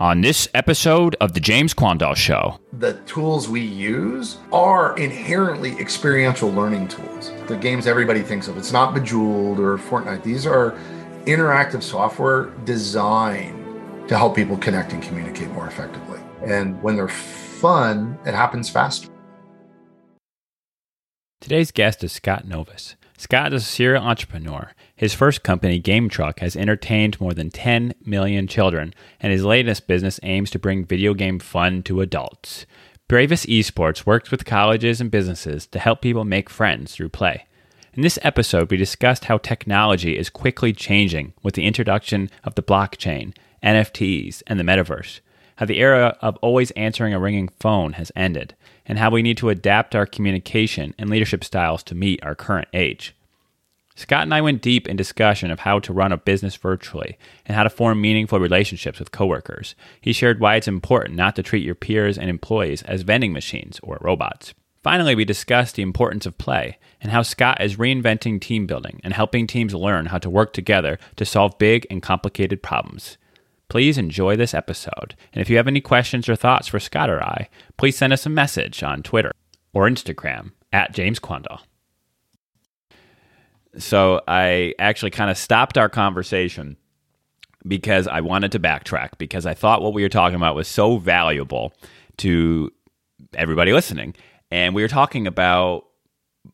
On this episode of The James Quandall Show, the tools we use are inherently experiential learning tools. The games everybody thinks of, it's not Bejeweled or Fortnite. These are interactive software designed to help people connect and communicate more effectively. And when they're fun, it happens faster. Today's guest is Scott Novis. Scott is a serial entrepreneur. His first company, GameTruck, has entertained more than 10 million children, and his latest business aims to bring video game fun to adults. Bravous Esports works with colleges and businesses to help people make friends through play. In this episode, we discussed how technology is quickly changing with the introduction of the blockchain, NFTs, and the metaverse, how the era of always answering a ringing phone has ended, and how we need to adapt our communication and leadership styles to meet our current age. Scott and I went deep in discussion of how to run a business virtually and how to form meaningful relationships with coworkers. He shared why it's important not to treat your peers and employees as vending machines or robots. Finally, we discussed the importance of play and how Scott is reinventing team building and helping teams learn how to work together to solve big and complicated problems. Please enjoy this episode. And if you have any questions or thoughts for Scott or I, please send us a message on Twitter or Instagram at James Quandall. So I actually kind of stopped our conversation because I wanted to backtrack because I thought what we were talking about was so valuable to everybody listening. And we were talking about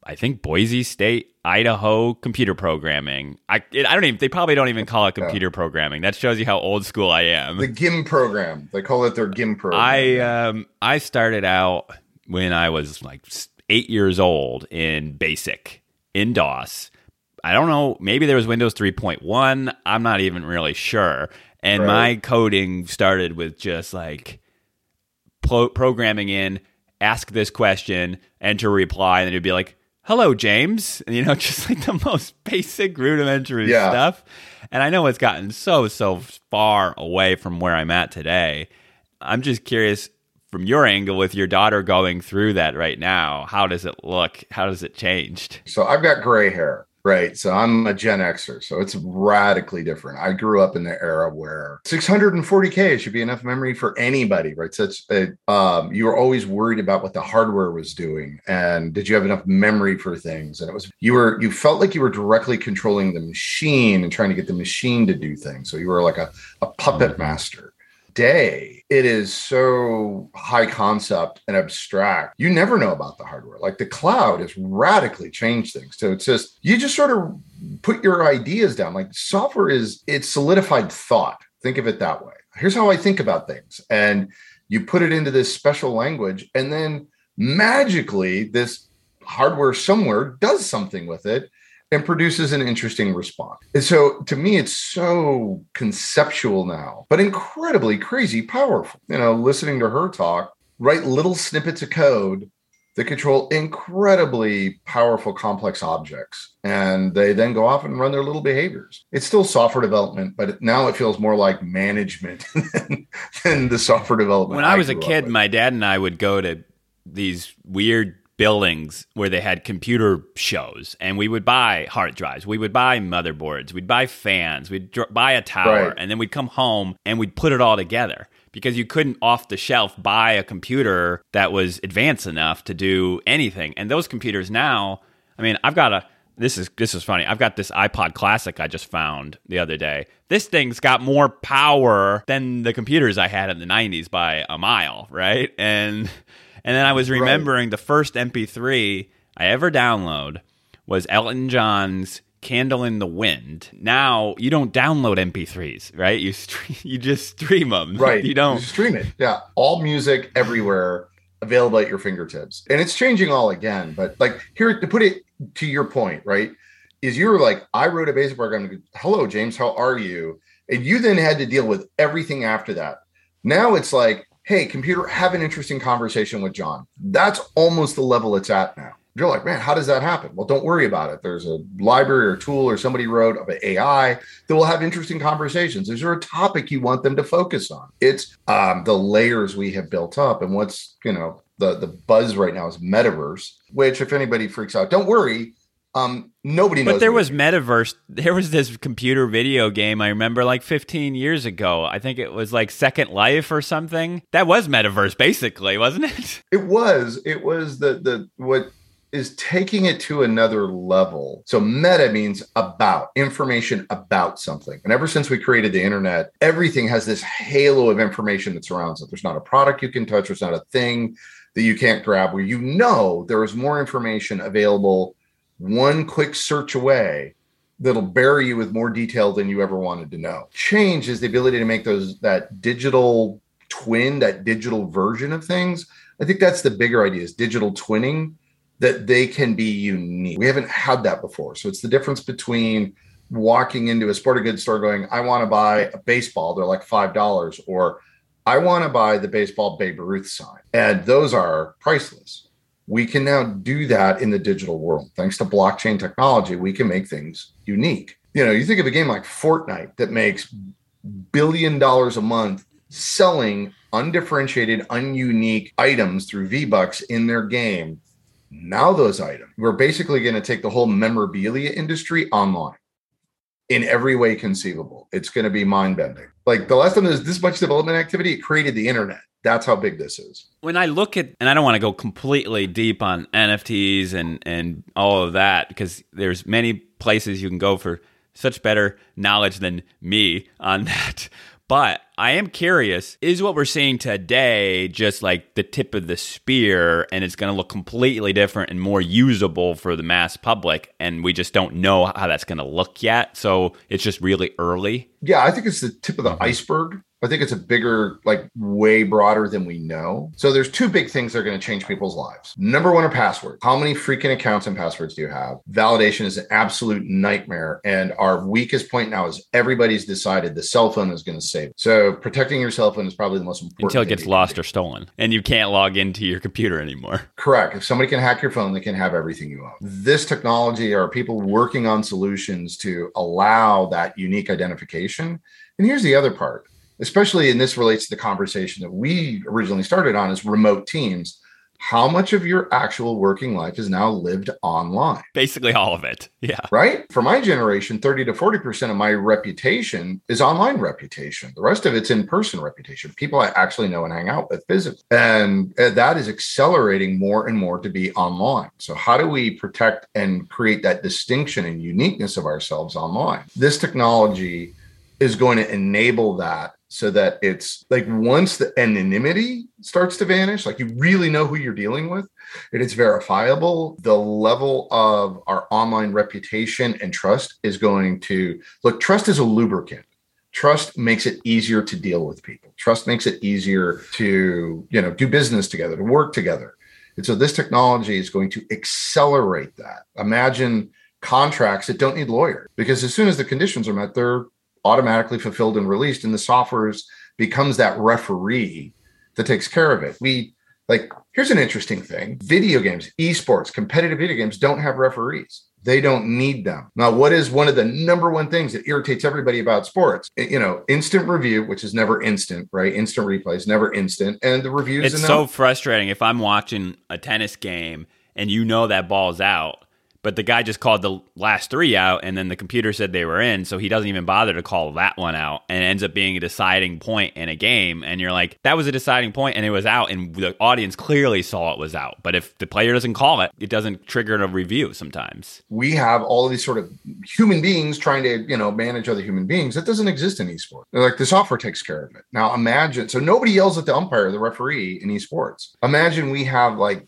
I think Boise State, Idaho computer programming. I I don't even they probably don't even call it computer programming. That shows you how old school I am. The GIMM program. They call it their GIMM program. I um I started out when I was like 8 years old in basic in DOS. I don't know, maybe there was Windows 3.1. I'm not even really sure. And right. my coding started with just like pro- programming in ask this question, enter reply, and then it'd be like, hello, James. And, you know, just like the most basic, rudimentary yeah. stuff. And I know it's gotten so, so far away from where I'm at today. I'm just curious from your angle with your daughter going through that right now, how does it look? How does it changed? So I've got gray hair. Right. So I'm a Gen Xer. So it's radically different. I grew up in the era where 640K should be enough memory for anybody, right? So it's, it, um, you were always worried about what the hardware was doing. And did you have enough memory for things? And it was, you were, you felt like you were directly controlling the machine and trying to get the machine to do things. So you were like a, a puppet mm-hmm. master day, it is so high concept and abstract. You never know about the hardware. Like the cloud has radically changed things. So it's just, you just sort of put your ideas down. Like software is, it's solidified thought. Think of it that way. Here's how I think about things. And you put it into this special language, and then magically, this hardware somewhere does something with it and produces an interesting response. And so to me, it's so conceptual now, but incredibly crazy powerful. You know, listening to her talk, write little snippets of code that control incredibly powerful complex objects and they then go off and run their little behaviors it's still software development but now it feels more like management than, than the software development when i, I was a kid my dad and i would go to these weird buildings where they had computer shows and we would buy hard drives we would buy motherboards we'd buy fans we'd dr- buy a tower right. and then we'd come home and we'd put it all together because you couldn't off the shelf buy a computer that was advanced enough to do anything and those computers now i mean i've got a this is this is funny. I've got this iPod Classic I just found the other day. This thing's got more power than the computers I had in the 90s by a mile, right? And and then I was remembering right. the first MP3 I ever download was Elton John's Candle in the Wind. Now you don't download MP3s, right? You stream, you just stream them, right? You don't you stream it. Yeah, all music everywhere available at your fingertips, and it's changing all again. But like here to put it to your point, right? Is you were like, I wrote a basic program. Hello, James, how are you? And you then had to deal with everything after that. Now it's like, hey, computer, have an interesting conversation with John. That's almost the level it's at now. You're like, man, how does that happen? Well, don't worry about it. There's a library or tool or somebody wrote of an AI that will have interesting conversations. Is there a topic you want them to focus on? It's um, the layers we have built up. And what's, you know, the, the buzz right now is metaverse, which if anybody freaks out, don't worry. Um, nobody knows. But there was metaverse. There was this computer video game I remember like 15 years ago. I think it was like Second Life or something. That was metaverse, basically, wasn't it? It was. It was the the what is taking it to another level. So meta means about information about something. And ever since we created the internet, everything has this halo of information that surrounds it. There's not a product you can touch, there's not a thing that you can't grab where you know there is more information available one quick search away that'll bury you with more detail than you ever wanted to know. Change is the ability to make those that digital twin, that digital version of things. I think that's the bigger idea is digital twinning that they can be unique. We haven't had that before. So it's the difference between walking into a sporting goods store going, I want to buy a baseball, they're like $5, or I want to buy the baseball Babe Ruth sign. And those are priceless. We can now do that in the digital world. Thanks to blockchain technology, we can make things unique. You know, you think of a game like Fortnite that makes billion dollars a month selling undifferentiated, ununique items through V-Bucks in their game. Now those items, we're basically going to take the whole memorabilia industry online in every way conceivable. It's going to be mind bending. Like the last time there's this much development activity, it created the internet. That's how big this is. When I look at, and I don't want to go completely deep on NFTs and and all of that because there's many places you can go for such better knowledge than me on that. But I am curious is what we're seeing today just like the tip of the spear and it's going to look completely different and more usable for the mass public? And we just don't know how that's going to look yet. So it's just really early. Yeah, I think it's the tip of the iceberg. I think it's a bigger, like way broader than we know. So there's two big things that are going to change people's lives. Number one are passwords. How many freaking accounts and passwords do you have? Validation is an absolute nightmare. And our weakest point now is everybody's decided the cell phone is going to save. So protecting your cell phone is probably the most important. Until it gets lost or stolen and you can't log into your computer anymore. Correct. If somebody can hack your phone, they can have everything you own. This technology are people working on solutions to allow that unique identification. And here's the other part especially and this relates to the conversation that we originally started on is remote teams. How much of your actual working life is now lived online? Basically all of it. Yeah. Right? For my generation 30 to 40% of my reputation is online reputation. The rest of it's in person reputation people i actually know and hang out with physically. And uh, that is accelerating more and more to be online. So how do we protect and create that distinction and uniqueness of ourselves online? This technology is going to enable that so that it's like once the anonymity starts to vanish, like you really know who you're dealing with and it's verifiable, the level of our online reputation and trust is going to look, trust is a lubricant. Trust makes it easier to deal with people. Trust makes it easier to, you know, do business together, to work together. And so this technology is going to accelerate that. Imagine contracts that don't need lawyers because as soon as the conditions are met, they're automatically fulfilled and released, and the software becomes that referee that takes care of it. We like here's an interesting thing: video games, esports, competitive video games don't have referees. They don't need them. Now, what is one of the number one things that irritates everybody about sports? You know, instant review, which is never instant, right? Instant replays, never instant. And the reviews. It's so frustrating. If I'm watching a tennis game and you know that ball's out, but the guy just called the last three out and then the computer said they were in so he doesn't even bother to call that one out and ends up being a deciding point in a game and you're like that was a deciding point and it was out and the audience clearly saw it was out but if the player doesn't call it it doesn't trigger a review sometimes. We have all these sort of human beings trying to you know manage other human beings. That doesn't exist in esports. They're like the software takes care of it. Now imagine so nobody yells at the umpire the referee in esports. Imagine we have like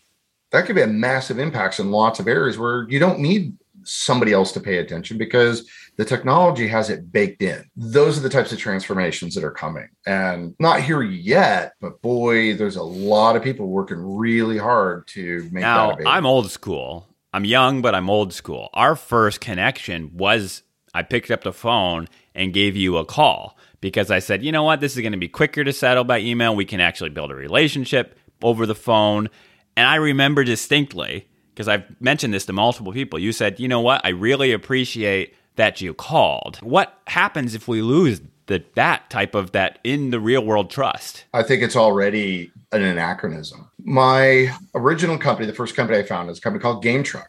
that could be a massive impacts in lots of areas where you don't need somebody else to pay attention because the technology has it baked in. Those are the types of transformations that are coming and not here yet, but boy, there's a lot of people working really hard to make now, that. I'm old school. I'm young, but I'm old school. Our first connection was I picked up the phone and gave you a call because I said, you know what, this is going to be quicker to settle by email. We can actually build a relationship over the phone. And I remember distinctly, because I've mentioned this to multiple people, you said, you know what, I really appreciate that you called. What happens if we lose the, that type of that in the real world trust? I think it's already an anachronism. My original company, the first company I founded, is a company called GameTruck.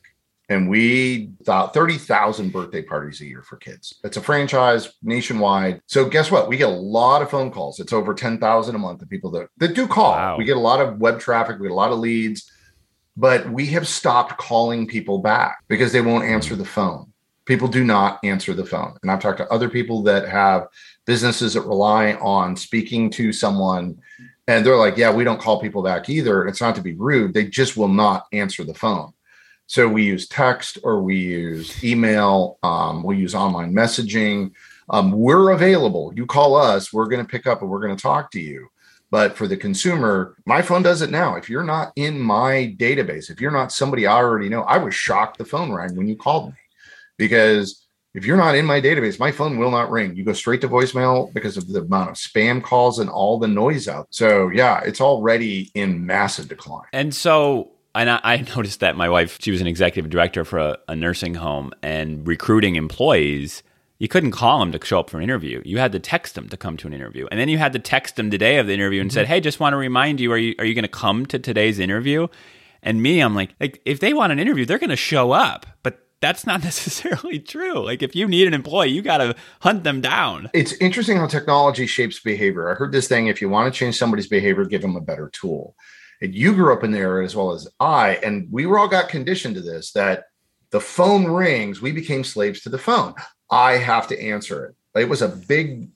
And we thought 30,000 birthday parties a year for kids. It's a franchise nationwide. So guess what? We get a lot of phone calls. It's over 10,000 a month of people that, that do call. Wow. We get a lot of web traffic, we get a lot of leads, but we have stopped calling people back because they won't answer the phone. People do not answer the phone. And I've talked to other people that have businesses that rely on speaking to someone and they're like, yeah, we don't call people back either. It's not to be rude. They just will not answer the phone. So we use text or we use email. Um, we use online messaging. Um, we're available. You call us, we're going to pick up and we're going to talk to you. But for the consumer, my phone does it now. If you're not in my database, if you're not somebody I already know, I was shocked the phone rang when you called me because if you're not in my database, my phone will not ring. You go straight to voicemail because of the amount of spam calls and all the noise out. So, yeah, it's already in massive decline. And so, and I, I, noticed that my wife, she was an executive director for a, a, nursing home and recruiting employees. You couldn't call them to show up for an interview. You had to text them to come to an interview, and then you had to text them the day of the interview and mm-hmm. said, "Hey, just want to remind you, are you are you going to come to today's interview?" And me, I'm like, like if they want an interview, they're going to show up, but that's not necessarily true. Like if you need an employee, you got to hunt them down. It's interesting how technology shapes behavior. I heard this thing: if you want to change somebody's behavior, give them a better tool and you grew up in the era as well as I, and we were all got conditioned to this that the phone rings, we became slaves to the phone. I have to answer it. It was a big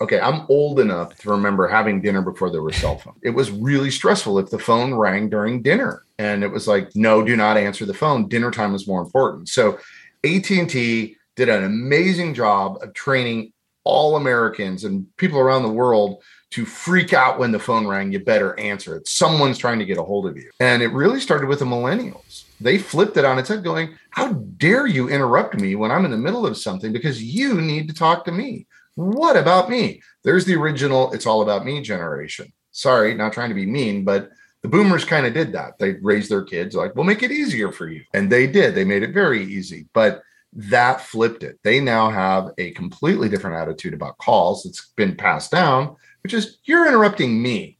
okay, I'm old enough to remember having dinner before there were cell phones. It was really stressful if the phone rang during dinner. And it was like, no, do not answer the phone. Dinner time is more important. So AT&T did an amazing job of training all Americans and people around the world to freak out when the phone rang, you better answer it. Someone's trying to get a hold of you. And it really started with the millennials. They flipped it on its head, going, How dare you interrupt me when I'm in the middle of something because you need to talk to me? What about me? There's the original It's All About Me generation. Sorry, not trying to be mean, but the boomers kind of did that. They raised their kids like, We'll make it easier for you. And they did. They made it very easy. But that flipped it. They now have a completely different attitude about calls. It's been passed down which is you're interrupting me.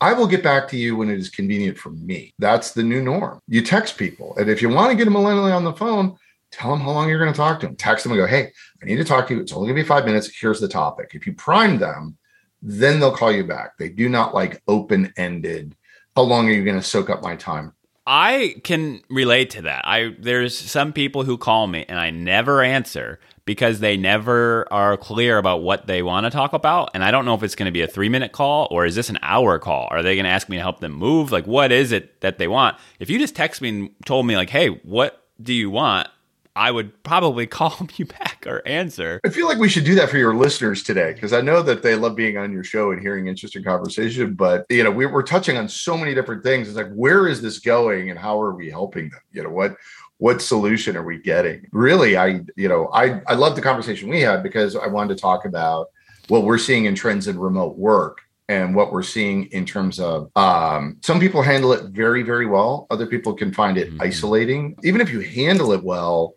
I will get back to you when it is convenient for me. That's the new norm. You text people. And if you want to get a millennial on the phone, tell them how long you're going to talk to them. Text them and go, hey, I need to talk to you. It's only going to be five minutes. Here's the topic. If you prime them, then they'll call you back. They do not like open ended. How long are you going to soak up my time? I can relate to that. I there's some people who call me and I never answer because they never are clear about what they want to talk about. And I don't know if it's going to be a three minute call or is this an hour call? Are they going to ask me to help them move? Like, what is it that they want? If you just text me and told me, like, hey, what do you want? I would probably call you back or answer. I feel like we should do that for your listeners today because I know that they love being on your show and hearing interesting conversation. But you know, we, we're touching on so many different things. It's like, where is this going, and how are we helping them? You know, what what solution are we getting? Really, I you know, I I love the conversation we had because I wanted to talk about what we're seeing in trends in remote work and what we're seeing in terms of um, some people handle it very very well other people can find it mm-hmm. isolating even if you handle it well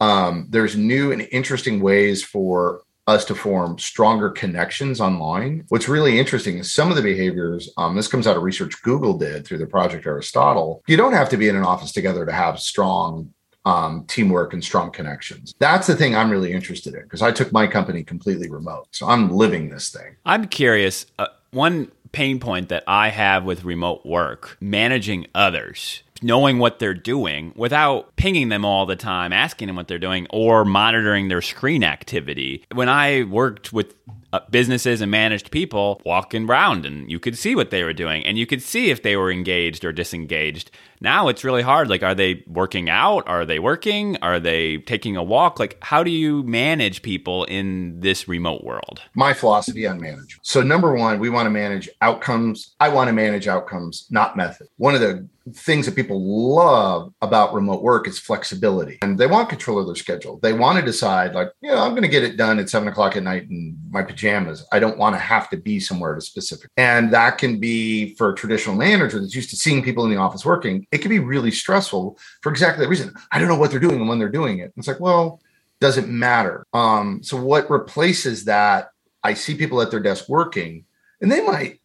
um, there's new and interesting ways for us to form stronger connections online. What's really interesting is some of the behaviors, um, this comes out of research Google did through the Project Aristotle. You don't have to be in an office together to have strong um, teamwork and strong connections. That's the thing I'm really interested in because I took my company completely remote. So I'm living this thing. I'm curious. Uh, one pain point that I have with remote work, managing others knowing what they're doing without pinging them all the time, asking them what they're doing, or monitoring their screen activity. When I worked with uh, businesses and managed people walking around and you could see what they were doing and you could see if they were engaged or disengaged. Now it's really hard. Like, are they working out? Are they working? Are they taking a walk? Like, how do you manage people in this remote world? My philosophy on management. So, number one, we want to manage outcomes. I want to manage outcomes, not method. One of the things that people love about remote work is flexibility and they want control of their schedule. They want to decide, like, you know, I'm going to get it done at seven o'clock at night in my pajamas. I don't want to have to be somewhere to specific. And that can be for a traditional manager that's used to seeing people in the office working, it can be really stressful for exactly that reason. I don't know what they're doing and when they're doing it. It's like, well, doesn't matter. Um, so what replaces that? I see people at their desk working and they might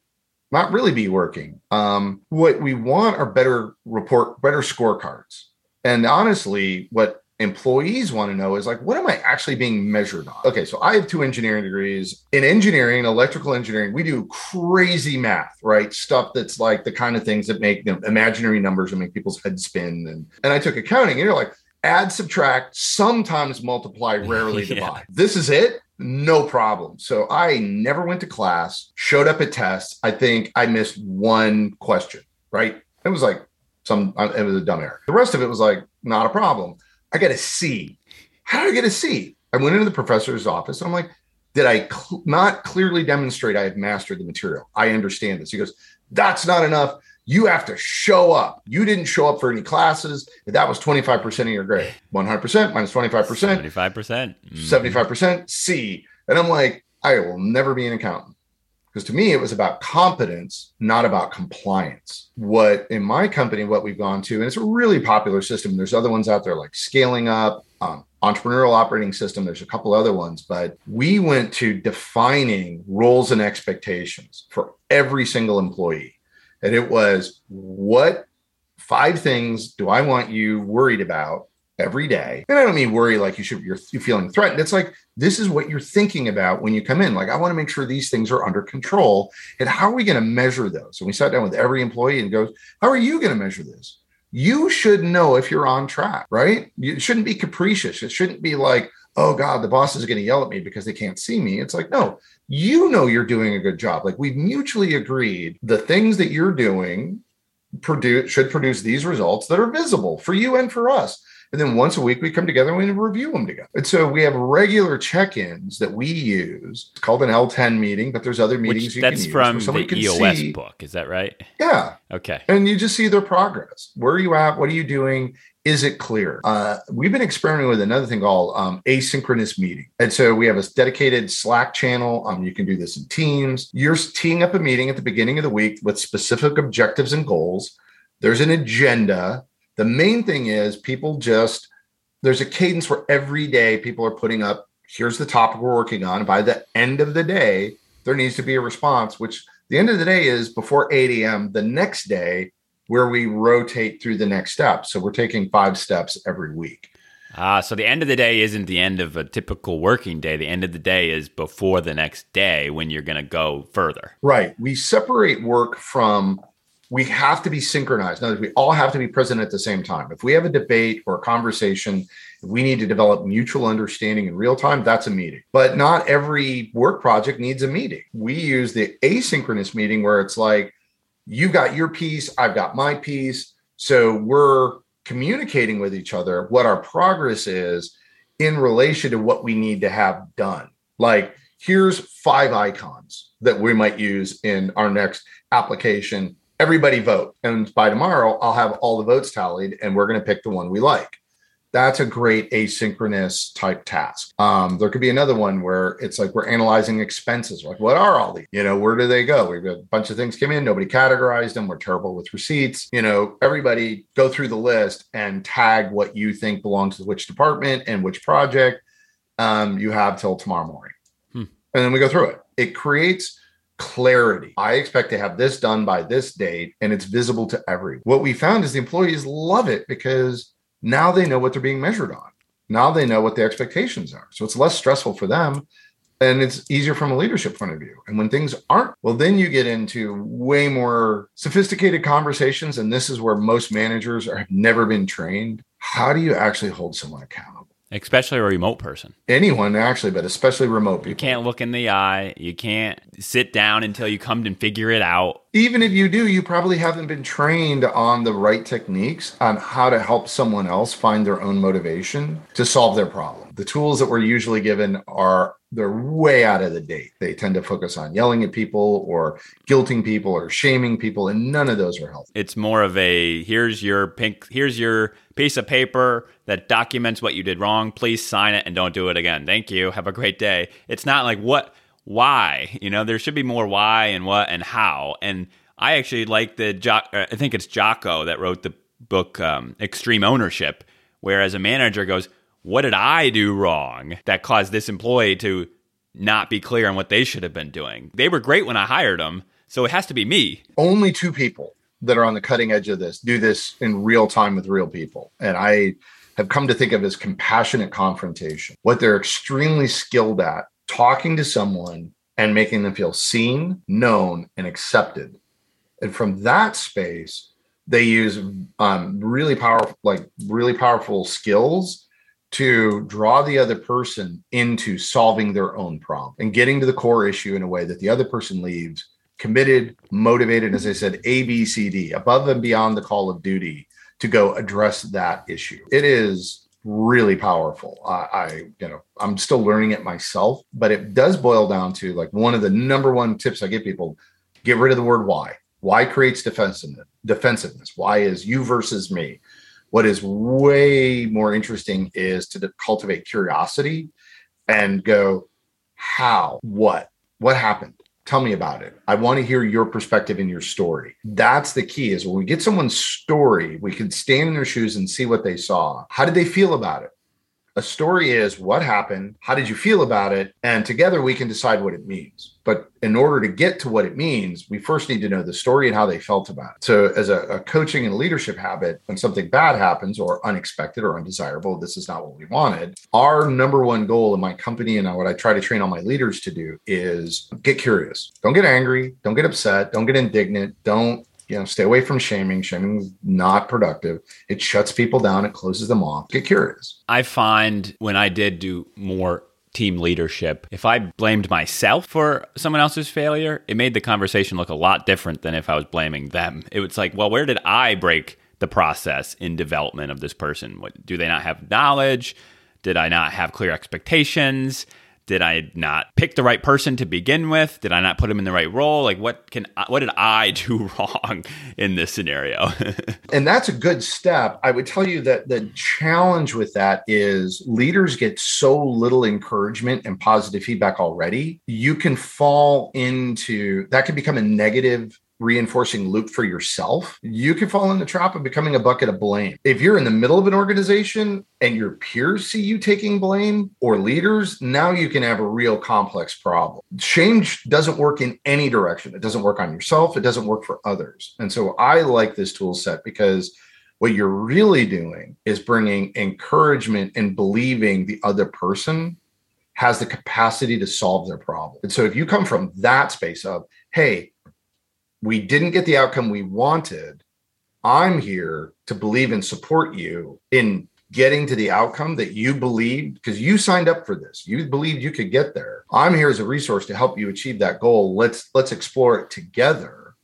not really be working. Um, what we want are better report, better scorecards. And honestly, what employees want to know is like, what am I actually being measured on? Okay, so I have two engineering degrees. In engineering, electrical engineering, we do crazy math, right? Stuff that's like the kind of things that make them imaginary numbers and make people's heads spin. And, and I took accounting, and you're like, add, subtract, sometimes multiply, rarely Yeah. divide. This is it. No problem. So I never went to class, showed up at tests. I think I missed one question, right? It was like some, it was a dumb error. The rest of it was like, not a problem. I got a C. How did I get a C? I went into the professor's office. And I'm like, did I cl- not clearly demonstrate I have mastered the material? I understand this. He goes, that's not enough. You have to show up. You didn't show up for any classes. That was 25% of your grade. 100% minus 25%, Seventy-five percent. Mm-hmm. 75% C. And I'm like, I will never be an accountant. Because to me, it was about competence, not about compliance. What in my company, what we've gone to, and it's a really popular system. There's other ones out there like scaling up, um, entrepreneurial operating system. There's a couple other ones, but we went to defining roles and expectations for every single employee. And it was what five things do I want you worried about every day? And I don't mean worry like you should, you're, you're feeling threatened. It's like, this is what you're thinking about when you come in. Like, I want to make sure these things are under control. And how are we going to measure those? And we sat down with every employee and goes, how are you going to measure this? You should know if you're on track, right? It shouldn't be capricious. It shouldn't be like, oh God, the boss is going to yell at me because they can't see me. It's like, no, you know you're doing a good job. Like we've mutually agreed the things that you're doing produce should produce these results that are visible for you and for us. And then once a week we come together and we review them together. And so we have regular check-ins that we use. It's called an L10 meeting, but there's other meetings Which you that's from the EOS see- book. Is that right? Yeah. Okay. And you just see their progress. Where are you at? What are you doing? Is it clear? Uh, we've been experimenting with another thing called um, asynchronous meeting. And so we have a dedicated Slack channel. Um, you can do this in Teams. You're teeing up a meeting at the beginning of the week with specific objectives and goals. There's an agenda. The main thing is people just, there's a cadence where every day people are putting up, here's the topic we're working on. By the end of the day, there needs to be a response, which the end of the day is before 8 a.m. the next day where we rotate through the next step. So we're taking five steps every week. Ah, so the end of the day isn't the end of a typical working day. The end of the day is before the next day when you're going to go further. Right. We separate work from, we have to be synchronized. In other words, we all have to be present at the same time. If we have a debate or a conversation, if we need to develop mutual understanding in real time, that's a meeting. But not every work project needs a meeting. We use the asynchronous meeting where it's like, you've got your piece, I've got my piece. So we're communicating with each other what our progress is in relation to what we need to have done. Like, here's five icons that we might use in our next application. Everybody vote. And by tomorrow, I'll have all the votes tallied and we're going to pick the one we like. That's a great asynchronous type task. Um, there could be another one where it's like we're analyzing expenses. Like, what are all these? You know, where do they go? We've got a bunch of things came in, nobody categorized them. We're terrible with receipts. You know, everybody go through the list and tag what you think belongs to which department and which project. Um, you have till tomorrow morning. Hmm. And then we go through it. It creates clarity. I expect to have this done by this date and it's visible to everyone. What we found is the employees love it because now they know what they're being measured on. Now they know what the expectations are. So it's less stressful for them and it's easier from a leadership point of view. And when things aren't, well, then you get into way more sophisticated conversations. And this is where most managers have never been trained. How do you actually hold someone accountable? Especially a remote person. Anyone, actually, but especially remote people. You can't look in the eye. You can't sit down until you come and figure it out. even if you do, you probably haven't been trained on the right techniques on how to help someone else find their own motivation to solve their problem. The tools that we're usually given are they're way out of the date. They tend to focus on yelling at people or guilting people or shaming people, and none of those are helpful. It's more of a here's your pink here's your piece of paper that documents what you did wrong. Please sign it and don't do it again. Thank you. Have a great day. It's not like what why, you know, there should be more why and what and how. And I actually like the jo- uh, I think it's Jocko that wrote the book um, Extreme Ownership where as a manager goes, "What did I do wrong that caused this employee to not be clear on what they should have been doing? They were great when I hired them, so it has to be me." Only two people that are on the cutting edge of this do this in real time with real people. And I have come to think of as compassionate confrontation. What they're extremely skilled at talking to someone and making them feel seen, known, and accepted. And from that space, they use um, really powerful, like really powerful skills to draw the other person into solving their own problem and getting to the core issue in a way that the other person leaves committed, motivated, as I said, A, B, C, D, above and beyond the call of duty to go address that issue. It is really powerful. I, I, you know, I'm still learning it myself, but it does boil down to like one of the number one tips I give people: get rid of the word why. Why creates defensiveness? Defensiveness. Why is you versus me? What is way more interesting is to cultivate curiosity and go, how, what, what happened? tell me about it. I want to hear your perspective and your story. That's the key is when we get someone's story we can stand in their shoes and see what they saw. How did they feel about it a story is what happened, how did you feel about it, and together we can decide what it means. But in order to get to what it means, we first need to know the story and how they felt about it. So, as a, a coaching and leadership habit, when something bad happens or unexpected or undesirable, this is not what we wanted. Our number one goal in my company and what I try to train all my leaders to do is get curious. Don't get angry. Don't get upset. Don't get indignant. Don't you know stay away from shaming. Shaming is not productive. It shuts people down. It closes them off. Get curious. I find when i did do more team leadership if i blamed myself for someone else's failure it made the conversation look a lot different than if i was blaming them. It was like well where did i break the process in development of this person? What, do they not have knowledge? Did i not have clear expectations did I not pick the right person to begin with? Did I not put him in the right role? Like what can what did I do wrong in this scenario? and that's a good step. I would tell you that the challenge with that is leaders get so little encouragement and positive feedback already. You can fall into that can become a negative reinforcing loop for yourself, you can fall in the trap of becoming a bucket of blame. If you're in the middle of an organization and your peers see you taking blame or leaders, now you can have a real complex problem. Change doesn't work in any direction. It doesn't work on yourself, it doesn't work for others. And so I like this tool set because what you're really doing is bringing encouragement and believing the other person has the capacity to solve their problem. And so if you come from that space of, hey, we didn't get the outcome we wanted. I'm here to believe and support you in getting to the outcome that you believed because you signed up for this. You believed you could get there. I'm here as a resource to help you achieve that goal. Let's let's explore it together.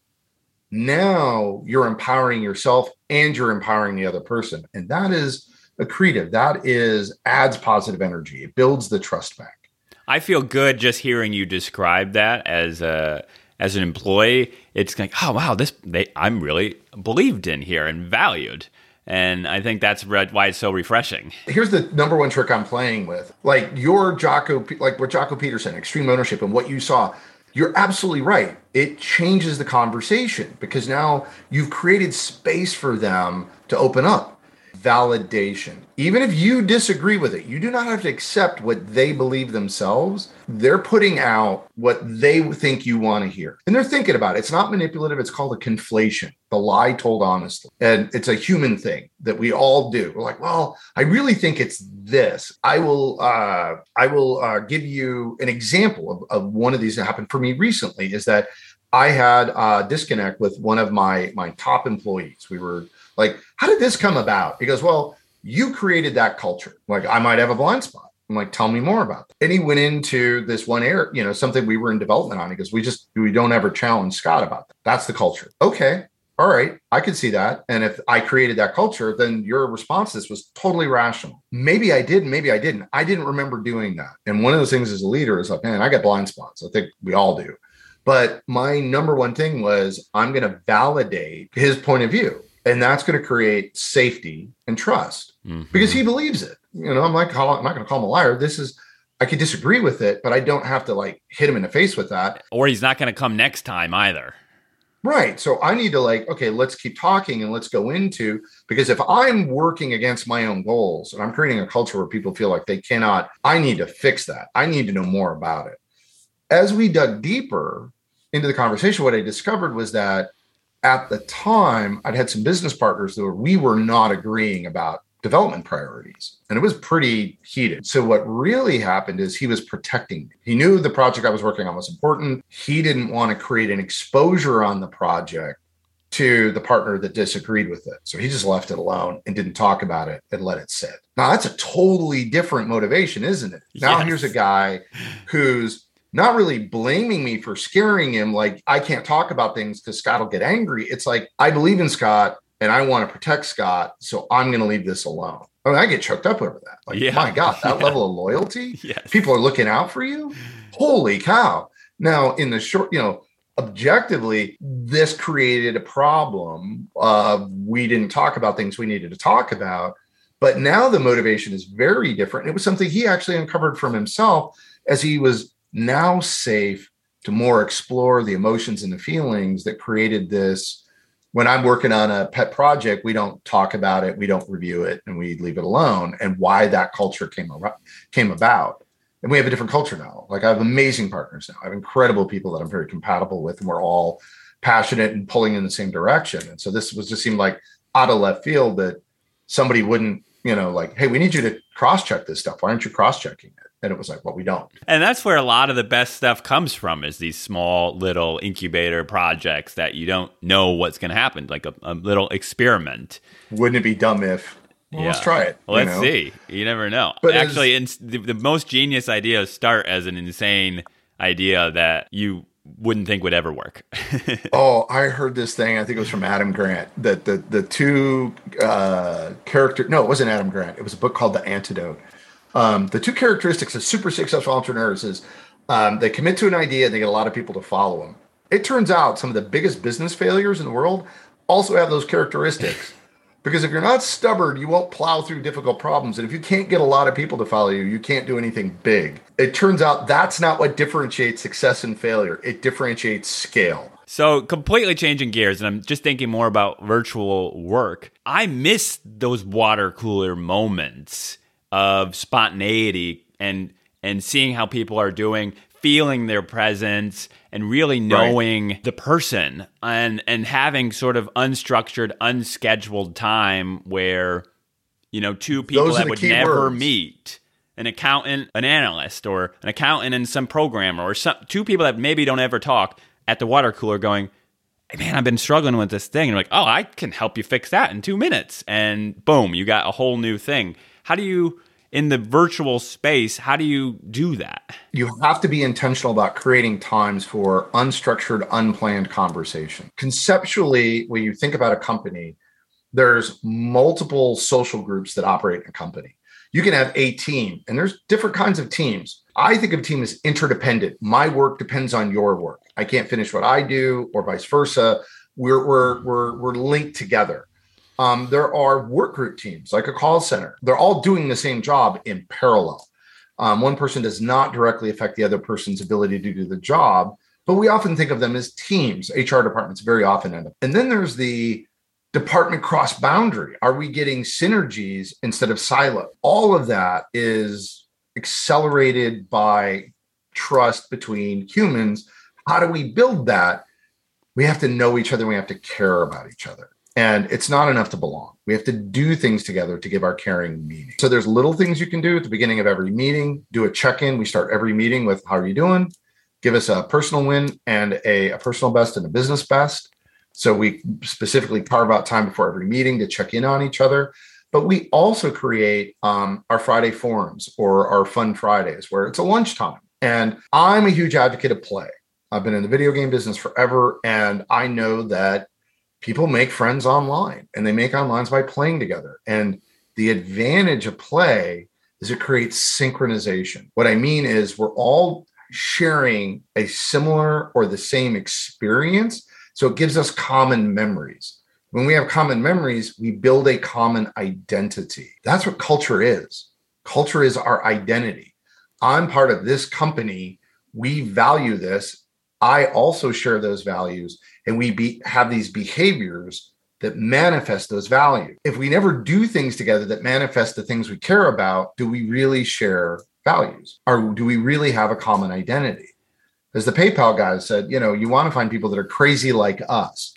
Now you're empowering yourself and you're empowering the other person. And that is accretive. That is adds positive energy. It builds the trust back. I feel good just hearing you describe that as a as an employee, it's like, oh wow, this they, I'm really believed in here and valued. And I think that's why it's so refreshing. Here's the number one trick I'm playing with. Like your Jocko, like what Jocko Peterson, extreme ownership, and what you saw, you're absolutely right. It changes the conversation because now you've created space for them to open up validation. Even if you disagree with it, you do not have to accept what they believe themselves. They're putting out what they think you want to hear. And they're thinking about it. It's not manipulative, it's called a conflation, the lie told honestly. And it's a human thing that we all do. We're like, well, I really think it's this. I will uh I will uh, give you an example of, of one of these that happened for me recently is that I had a disconnect with one of my my top employees. We were like, how did this come about? He goes, well, you created that culture. Like, I might have a blind spot. I'm like, tell me more about that. And he went into this one area, you know, something we were in development on. He goes, we just, we don't ever challenge Scott about that. That's the culture. Okay. All right. I could see that. And if I created that culture, then your response to this was totally rational. Maybe I did, maybe I didn't. I didn't remember doing that. And one of those things as a leader is like, man, I got blind spots. I think we all do. But my number one thing was I'm going to validate his point of view and that's going to create safety and trust mm-hmm. because he believes it. You know, I'm like, I'm not going to call him a liar. This is, I could disagree with it, but I don't have to like hit him in the face with that. Or he's not going to come next time either. Right. So I need to like, okay, let's keep talking and let's go into because if I'm working against my own goals and I'm creating a culture where people feel like they cannot, I need to fix that. I need to know more about it. As we dug deeper into the conversation, what I discovered was that at the time, I'd had some business partners that were, we were not agreeing about development priorities and it was pretty heated. So what really happened is he was protecting me. He knew the project I was working on was important. He didn't want to create an exposure on the project to the partner that disagreed with it. So he just left it alone and didn't talk about it and let it sit. Now that's a totally different motivation, isn't it? Now yes. here's a guy who's not really blaming me for scaring him like I can't talk about things because Scott will get angry. It's like I believe in Scott and I want to protect Scott, so I'm going to leave this alone. I mean, I get choked up over that. Like, yeah. my God, that yeah. level of loyalty. Yes. People are looking out for you. Holy cow. Now, in the short, you know, objectively, this created a problem. of we didn't talk about things we needed to talk about. But now the motivation is very different. It was something he actually uncovered from himself as he was now safe to more explore the emotions and the feelings that created this when I'm working on a pet project, we don't talk about it, we don't review it, and we leave it alone. And why that culture came came about. And we have a different culture now. Like I have amazing partners now. I have incredible people that I'm very compatible with, and we're all passionate and pulling in the same direction. And so this was just seemed like out of left field that somebody wouldn't, you know, like, hey, we need you to cross check this stuff. Why aren't you cross checking it? And it was like well we don't and that's where a lot of the best stuff comes from is these small little incubator projects that you don't know what's going to happen like a, a, little experiment wouldn't it be dumb if well, yeah. let's try it well, let's know? see you never know but actually as, the, the most genius ideas start as an insane idea that you wouldn't think would ever work. oh, I heard this thing. I think it was from Adam Grant. That the the two uh, character. No, it wasn't Adam Grant. It was a book called The Antidote, um, the two characteristics of super successful entrepreneurs is um, they commit to an idea and they get a lot of people to follow them. It turns out some of the biggest business failures in the world also have those characteristics. because if you're not stubborn, you won't plow through difficult problems. And if you can't get a lot of people to follow you, you can't do anything big. It turns out that's not what differentiates success and failure, it differentiates scale. So, completely changing gears, and I'm just thinking more about virtual work. I miss those water cooler moments of spontaneity and and seeing how people are doing feeling their presence and really knowing right. the person and and having sort of unstructured unscheduled time where you know two people that would never words. meet an accountant an analyst or an accountant and some programmer or some two people that maybe don't ever talk at the water cooler going hey man i've been struggling with this thing and you're like oh i can help you fix that in two minutes and boom you got a whole new thing how do you in the virtual space how do you do that? You have to be intentional about creating times for unstructured unplanned conversation. Conceptually when you think about a company there's multiple social groups that operate in a company. You can have a team and there's different kinds of teams. I think of team as interdependent. My work depends on your work. I can't finish what i do or vice versa. We're we're we're, we're linked together um, there are work group teams like a call center. They're all doing the same job in parallel. Um, one person does not directly affect the other person's ability to do the job, but we often think of them as teams. HR departments very often end up. And then there's the department cross boundary. Are we getting synergies instead of silo? All of that is accelerated by trust between humans. How do we build that? We have to know each other. We have to care about each other. And it's not enough to belong. We have to do things together to give our caring meaning. So there's little things you can do at the beginning of every meeting. Do a check-in. We start every meeting with how are you doing? Give us a personal win and a, a personal best and a business best. So we specifically carve out time before every meeting to check in on each other. But we also create um, our Friday forums or our fun Fridays where it's a lunchtime. And I'm a huge advocate of play. I've been in the video game business forever, and I know that people make friends online and they make online by playing together. And the advantage of play is it creates synchronization. What I mean is we're all sharing a similar or the same experience. So it gives us common memories. When we have common memories, we build a common identity. That's what culture is. Culture is our identity. I'm part of this company. We value this. I also share those values and we be, have these behaviors that manifest those values. If we never do things together that manifest the things we care about, do we really share values? Or do we really have a common identity? As the PayPal guy said, you know, you want to find people that are crazy like us.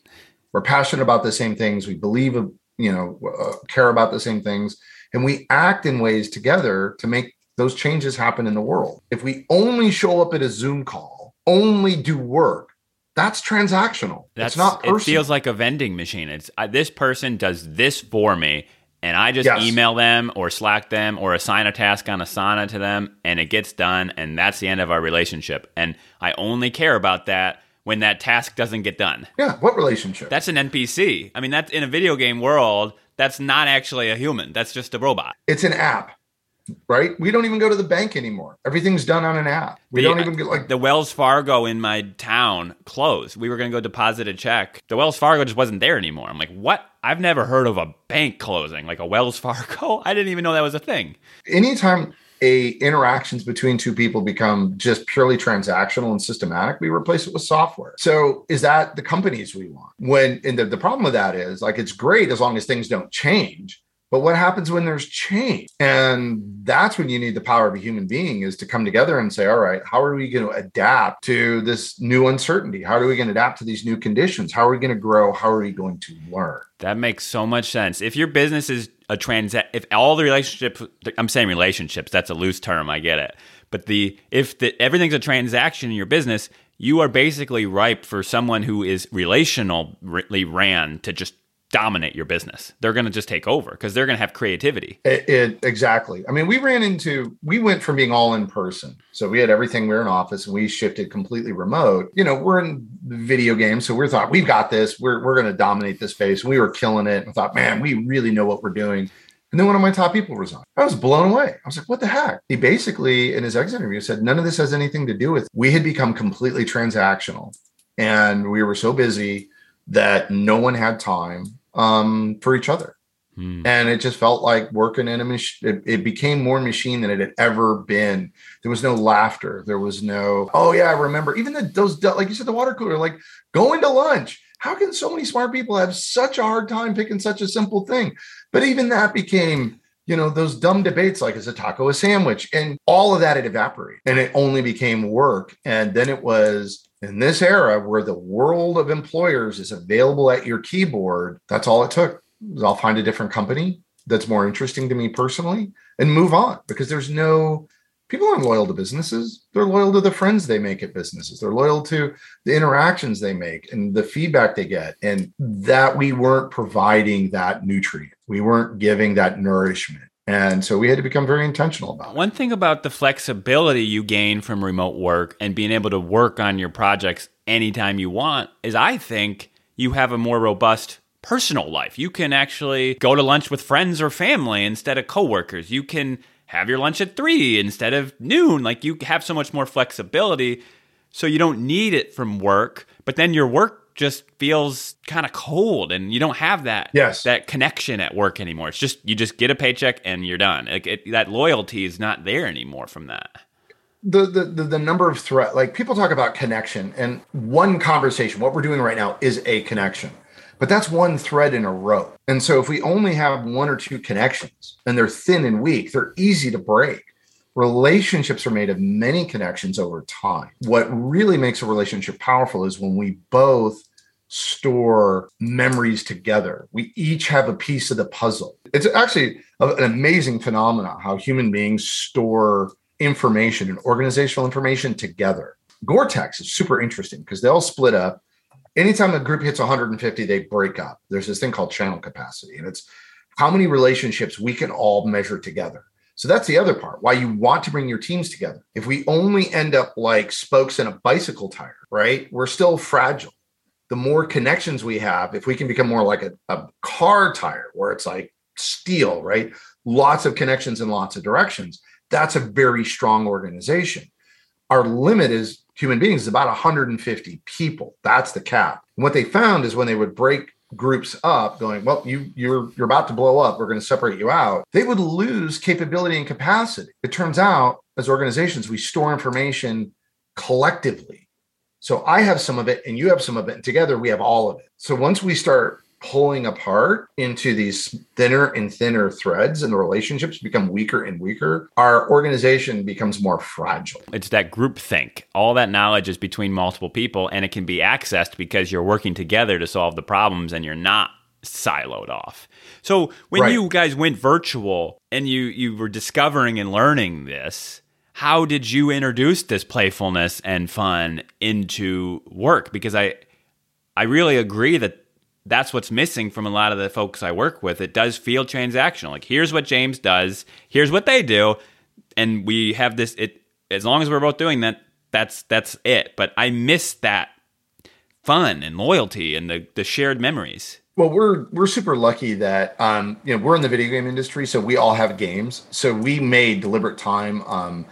we're passionate about the same things, we believe, you know, uh, care about the same things, and we act in ways together to make those changes happen in the world. If we only show up at a Zoom call, only do work, that's transactional. That's not personal. It feels like a vending machine. It's this person does this for me, and I just yes. email them or Slack them or assign a task on Asana to them, and it gets done, and that's the end of our relationship. And I only care about that when that task doesn't get done. Yeah, what relationship? That's an NPC. I mean, that's in a video game world. That's not actually a human. That's just a robot. It's an app right? We don't even go to the bank anymore. Everything's done on an app. We the, don't even get like the Wells Fargo in my town closed. We were going to go deposit a check. The Wells Fargo just wasn't there anymore. I'm like, what? I've never heard of a bank closing, like a Wells Fargo. I didn't even know that was a thing. Anytime a interactions between two people become just purely transactional and systematic, we replace it with software. So is that the companies we want? When and the, the problem with that is like it's great as long as things don't change but what happens when there's change? And that's when you need the power of a human being is to come together and say, all right, how are we going to adapt to this new uncertainty? How are we going to adapt to these new conditions? How are we going to grow? How are we going to learn? That makes so much sense. If your business is a trans, if all the relationships, I'm saying relationships, that's a loose term, I get it. But the if the everything's a transaction in your business, you are basically ripe for someone who is relationally ran to just dominate your business. They're going to just take over because they're going to have creativity. It, it, exactly. I mean, we ran into we went from being all in person, so we had everything. We are in office, and we shifted completely remote. You know, we're in video games, so we thought we've got this. We're we're going to dominate this space. We were killing it. I thought, man, we really know what we're doing. And then one of my top people resigned. I was blown away. I was like, what the heck? He basically, in his exit interview, said, none of this has anything to do with. We had become completely transactional and we were so busy that no one had time um, for each other. Hmm. And it just felt like working in a machine. It, it, became more machine than it had ever been. There was no laughter. There was no, oh, yeah, I remember. Even the, those, like you said, the water cooler, like going to lunch. How can so many smart people have such a hard time picking such a simple thing? But even that became, you know, those dumb debates like, is a taco a sandwich? And all of that had evaporated and it only became work. And then it was, in this era where the world of employers is available at your keyboard, that's all it took. I'll find a different company that's more interesting to me personally and move on because there's no people aren't loyal to businesses. They're loyal to the friends they make at businesses. They're loyal to the interactions they make and the feedback they get. And that we weren't providing that nutrient. We weren't giving that nourishment. And so we had to become very intentional about it. One thing about the flexibility you gain from remote work and being able to work on your projects anytime you want is I think you have a more robust personal life. You can actually go to lunch with friends or family instead of coworkers. You can have your lunch at 3 instead of noon. Like you have so much more flexibility so you don't need it from work, but then your work just feels kind of cold and you don't have that yes. that connection at work anymore. It's just you just get a paycheck and you're done. Like it, that loyalty is not there anymore from that. The, the the the number of threat like people talk about connection and one conversation what we're doing right now is a connection but that's one thread in a row and so if we only have one or two connections and they're thin and weak they're easy to break relationships are made of many connections over time. What really makes a relationship powerful is when we both store memories together. We each have a piece of the puzzle. It's actually an amazing phenomenon how human beings store information and organizational information together. Gore-Tex is super interesting because they'll split up. Anytime a group hits 150, they break up. There's this thing called channel capacity, and it's how many relationships we can all measure together. So that's the other part why you want to bring your teams together. If we only end up like spokes in a bicycle tire, right? We're still fragile. The more connections we have, if we can become more like a, a car tire where it's like steel, right? Lots of connections in lots of directions, that's a very strong organization. Our limit is human beings is about 150 people. That's the cap. And what they found is when they would break groups up going well you you're you're about to blow up. We're going to separate you out. They would lose capability and capacity. It turns out as organizations we store information collectively. So i have some of it and you have some of it and together we have all of it. So once we start pulling apart into these thinner and thinner threads and the relationships become weaker and weaker, our organization becomes more fragile. It's that group think. All that knowledge is between multiple people and it can be accessed because you're working together to solve the problems and you're not siloed off. So when right. you guys went virtual and you you were discovering and learning this, how did you introduce this playfulness and fun into work? Because I I really agree that that's what's missing from a lot of the folks I work with. It does feel transactional. Like here's what James does, here's what they do, and we have this. It as long as we're both doing that, that's that's it. But I miss that fun and loyalty and the the shared memories. Well, we're we're super lucky that um, you know we're in the video game industry, so we all have games. So we made deliberate time um,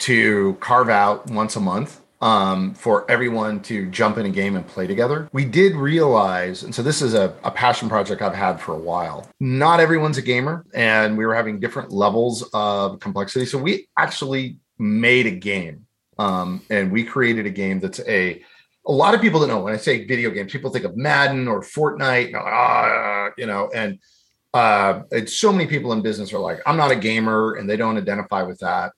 to carve out once a month um, for everyone to jump in a game and play together. We did realize, and so this is a, a, passion project I've had for a while. Not everyone's a gamer, and we were having different levels of complexity. So we actually made a game, um, and we created a game that's a a lot of people don't know when I say video games, people think of Madden or Fortnite, you know, uh, you know and uh, it's so many people in business are like, I'm not a gamer, and they don't identify with that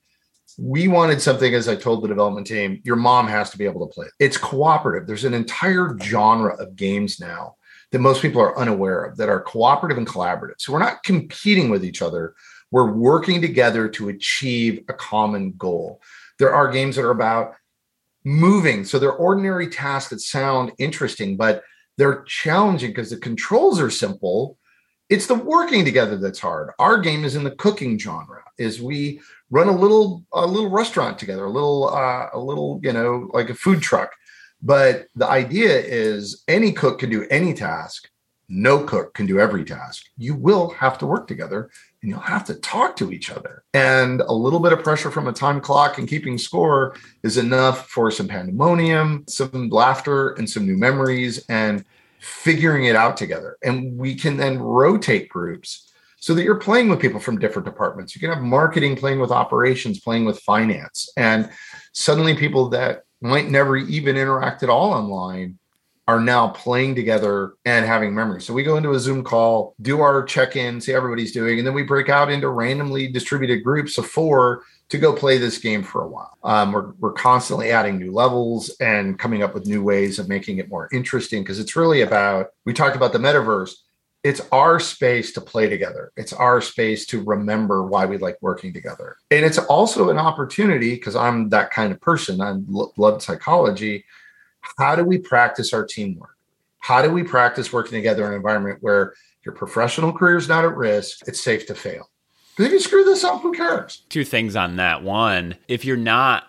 we wanted something as i told the development team your mom has to be able to play it. It's cooperative. There's an entire genre of games now that most people are unaware of that are cooperative and collaborative. So we're not competing with each other. We're working together to achieve a common goal. There are games that are about moving. So they're ordinary tasks that sound interesting but they're challenging because the controls are simple. It's the working together that's hard. Our game is in the cooking genre is we run a little a little restaurant together, a little uh, a little you know like a food truck. But the idea is any cook can do any task. No cook can do every task. You will have to work together and you'll have to talk to each other. And a little bit of pressure from a time clock and keeping score is enough for some pandemonium, some laughter, and some new memories and figuring it out together. And we can then rotate groups so that you're playing with people from different departments. You can have marketing playing with operations, playing with finance. And suddenly people that might never even interact at all online are now playing together and having memories. So we go into a Zoom call, do our check in, see everybody's doing, and then we break out into randomly distributed groups of four to go play this game for a while. Um, we're, we're constantly adding new levels and coming up with new ways of making it more interesting because it's really about, we talked about the metaverse it's our space to play together. It's our space to remember why we like working together. And it's also an opportunity because I'm that kind of person. I love psychology. How do we practice our teamwork? How do we practice working together in an environment where your professional career is not at risk? It's safe to fail. Because if you screw this up, who cares? Two things on that. One, if you're not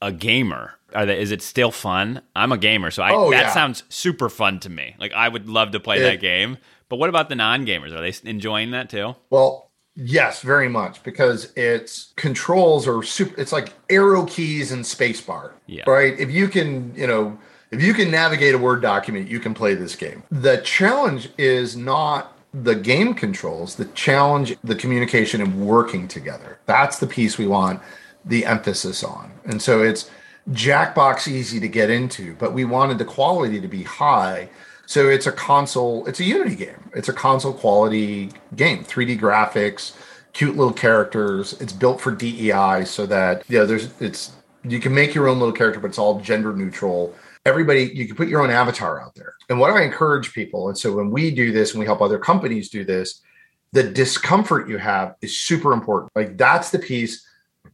a gamer, they, is it still fun? I'm a gamer, so I, oh, that yeah. sounds super fun to me. Like I would love to play it, that game. But what about the non-gamers? Are they enjoying that too? Well, yes, very much because it's controls are super. It's like arrow keys and spacebar. Yeah. Right. If you can, you know, if you can navigate a Word document, you can play this game. The challenge is not the game controls. The challenge, the communication and working together. That's the piece we want the emphasis on. And so it's Jackbox easy to get into, but we wanted the quality to be high so it's a console, it's a Unity game. It's a console quality game, 3D graphics, cute little characters. It's built for DEI so that yeah, there's it's you can make your own little character, but it's all gender neutral. Everybody, you can put your own avatar out there. And what I encourage people, and so when we do this and we help other companies do this, the discomfort you have is super important. Like that's the piece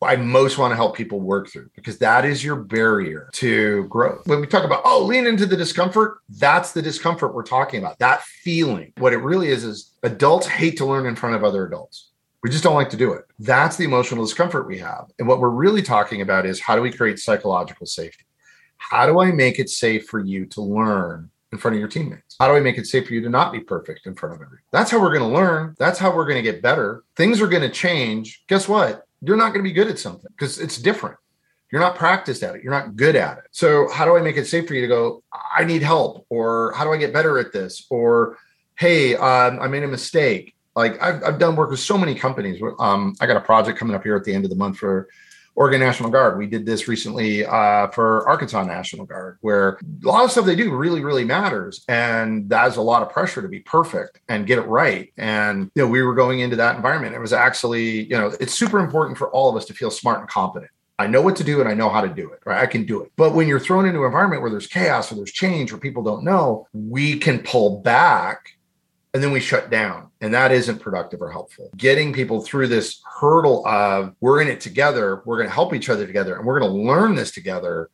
I most want to help people work through because that is your barrier to growth. When we talk about, oh, lean into the discomfort, that's the discomfort we're talking about. That feeling. What it really is, is adults hate to learn in front of other adults. We just don't like to do it. That's the emotional discomfort we have. And what we're really talking about is how do we create psychological safety? How do I make it safe for you to learn in front of your teammates? How do I make it safe for you to not be perfect in front of everyone? That's how we're going to learn. That's how we're going to get better. Things are going to change. Guess what? You're not going to be good at something because it's different. You're not practiced at it. You're not good at it. So, how do I make it safe for you to go, I need help? Or how do I get better at this? Or, hey, um, I made a mistake. Like, I've, I've done work with so many companies. Um, I got a project coming up here at the end of the month for Oregon National Guard. We did this recently uh, for Arkansas National Guard, where a lot of stuff they do really, really matters. And that's a lot of pressure to be perfect and get it right. And, you know, we were going into that environment. It was actually, you know, it's super important for all of us to feel smart and competent. I know what to do and I know how to do it, right? I can do it. But when you're thrown into an environment where there's chaos or there's change or people don't know, we can pull back and then we shut down. And that isn't productive or helpful. Getting people through this hurdle of we're in it together we're going to help each other together and we're going to learn this together.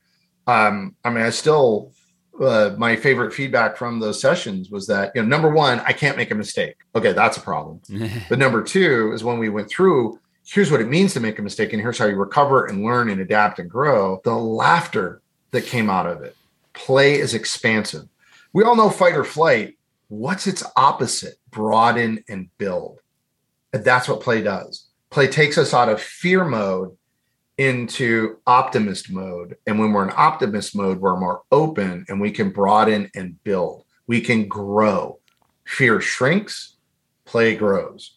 Um, i mean i still uh, my favorite feedback from those sessions was that you know number one i can't make a mistake. Okay that's a problem. But number two is when we went through here's what it means to make a mistake and here's how you recover and learn and adapt and grow. The laughter that came out of it. Play is expansive. We all know fight or flight what's its opposite? Broaden and build. And that's what play does. Play takes us out of fear mode into optimist mode. And when we're in optimist mode, we're more open and we can broaden and build. We can grow. Fear shrinks, play grows.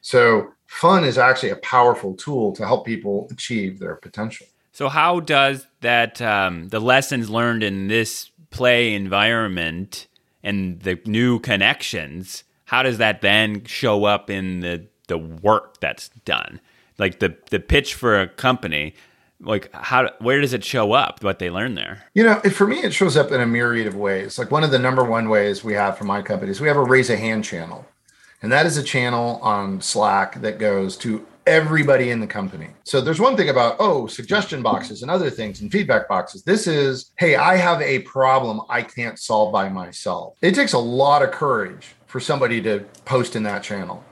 So, fun is actually a powerful tool to help people achieve their potential. So, how does that, um, the lessons learned in this play environment, and the new connections, how does that then show up in the the work that's done? Like the the pitch for a company, like how where does it show up what they learn there? You know for me it shows up in a myriad of ways. Like one of the number one ways we have for my company is we have a raise a hand channel. And that is a channel on slack that goes to everybody in the company. So there's one thing about, oh, suggestion boxes and other things and feedback boxes. This is, hey, I have a problem I can't solve by myself. It takes a lot of courage for somebody to post in that channel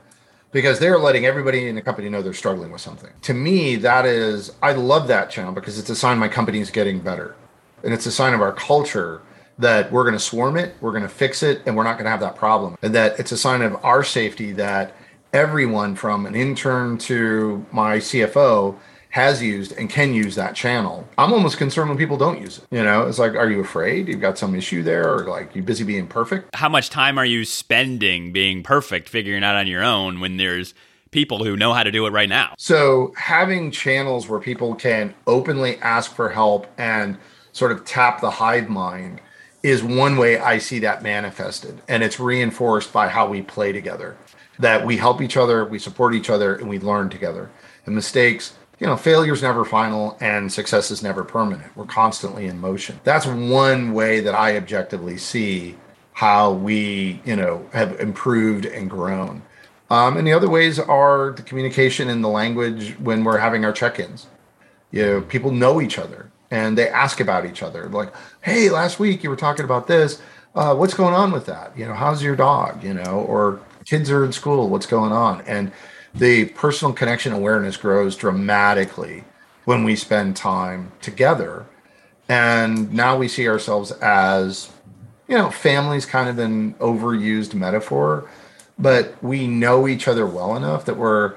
because they're letting everybody in the company know they're struggling with something. To me, that is, I love that channel because it's a sign my company is getting better. And it's a sign of our culture that we're going to swarm it, we're going to fix it, and we're not going to have that problem. And that it's a sign of our safety that everyone from an intern to my CFO has used and can use that channel. I'm almost concerned when people don't use it. You know, it's like, are you afraid you've got some issue there or like you busy being perfect? How much time are you spending being perfect, figuring out on your own when there's people who know how to do it right now? So, having channels where people can openly ask for help and sort of tap the hive mind is one way I see that manifested. And it's reinforced by how we play together that we help each other, we support each other, and we learn together. And mistakes, you know, failure is never final and success is never permanent. We're constantly in motion. That's one way that I objectively see how we, you know, have improved and grown. Um, and the other ways are the communication and the language when we're having our check-ins. You know, people know each other and they ask about each other. Like, hey, last week you were talking about this. Uh, what's going on with that? You know, how's your dog? You know, or kids are in school what's going on? And the personal connection awareness grows dramatically when we spend time together. And now we see ourselves as you know families kind of an overused metaphor but we know each other well enough that we're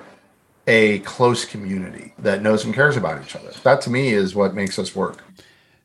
a close community that knows and cares about each other. That to me is what makes us work.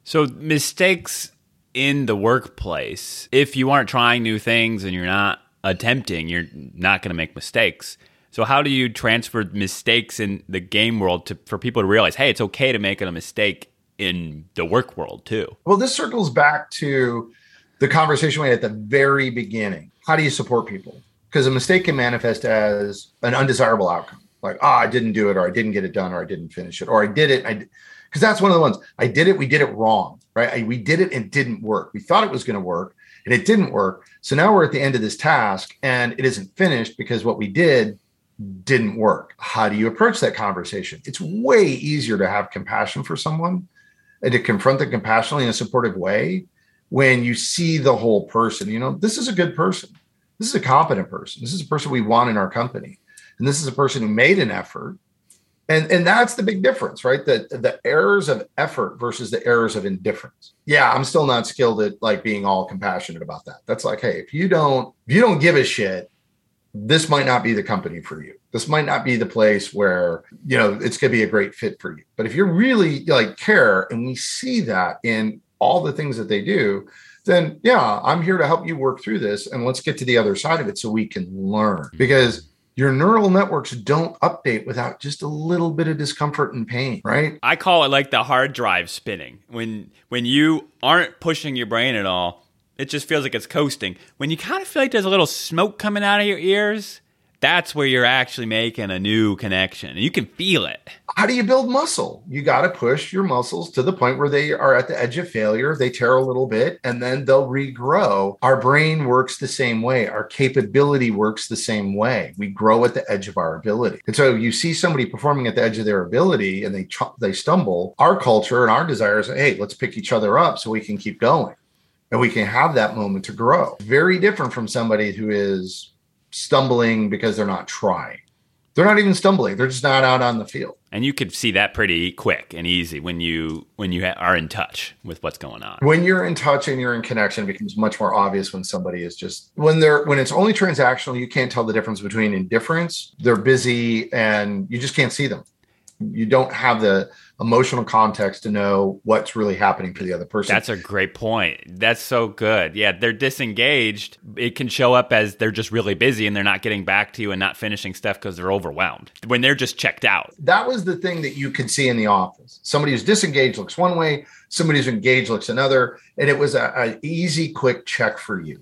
So mistakes in the workplace if you aren't trying new things and you're not attempting, you're not going to make mistakes. So how do you transfer mistakes in the game world to for people to realize, hey, it's okay to make a mistake in the work world too? Well, this circles back to the conversation we had at the very beginning. How do you support people? Because a mistake can manifest as an undesirable outcome, like, ah, oh, I didn't do it, or I didn't get it done, or I didn't finish it, or I did it. I because that's one of the ones I did it. We did it wrong, right? I, we did it and didn't work. We thought it was going to work, and it didn't work. So now we're at the end of this task and it isn't finished because what we did didn't work. How do you approach that conversation? It's way easier to have compassion for someone and to confront them compassionately in a supportive way when you see the whole person. You know, this is a good person. This is a competent person. This is a person we want in our company. And this is a person who made an effort and and that's the big difference right? The the errors of effort versus the errors of indifference. Yeah i'm still not skilled at like being all compassionate about that. That's like hey if you don't if you don't give a shit this might not be the company for you. This might not be the place where you know it's going to be a great fit for you. But if you really like care and we see that in all the things that they do then yeah i'm here to help you work through this and let's get to the other side of it so we can learn. Because your neural networks don't update without just a little bit of discomfort and pain, right? I call it like the hard drive spinning. When when you aren't pushing your brain at all, it just feels like it's coasting. When you kind of feel like there's a little smoke coming out of your ears, that's where you're actually making a new connection. You can feel it. How do you build muscle? You got to push your muscles to the point where they are at the edge of failure. They tear a little bit and then they'll regrow. Our brain works the same way. Our capability works the same way. We grow at the edge of our ability. And so you see somebody performing at the edge of their ability and they they stumble. Our culture and our desires, hey, let's pick each other up so we can keep going and we can have that moment to grow. Very different from somebody who is stumbling because they're not trying. They're not even stumbling; they're just not out on the field. And you could see that pretty quick and easy when you when you are in touch with what's going on. When you're in touch and you're in connection, it becomes much more obvious when somebody is just when they're when it's only transactional. You can't tell the difference between indifference. They're busy, and you just can't see them. You don't have the emotional context to know what's really happening for the other person. That's a great point. That's so good. Yeah, they're disengaged. It can show up as they're just really busy and they're not getting back to you and not finishing stuff because they're overwhelmed. When they're just checked out. That was the thing that you could see in the office. Somebody who's disengaged looks one way, somebody who's engaged looks another, and it was an easy, quick check for you.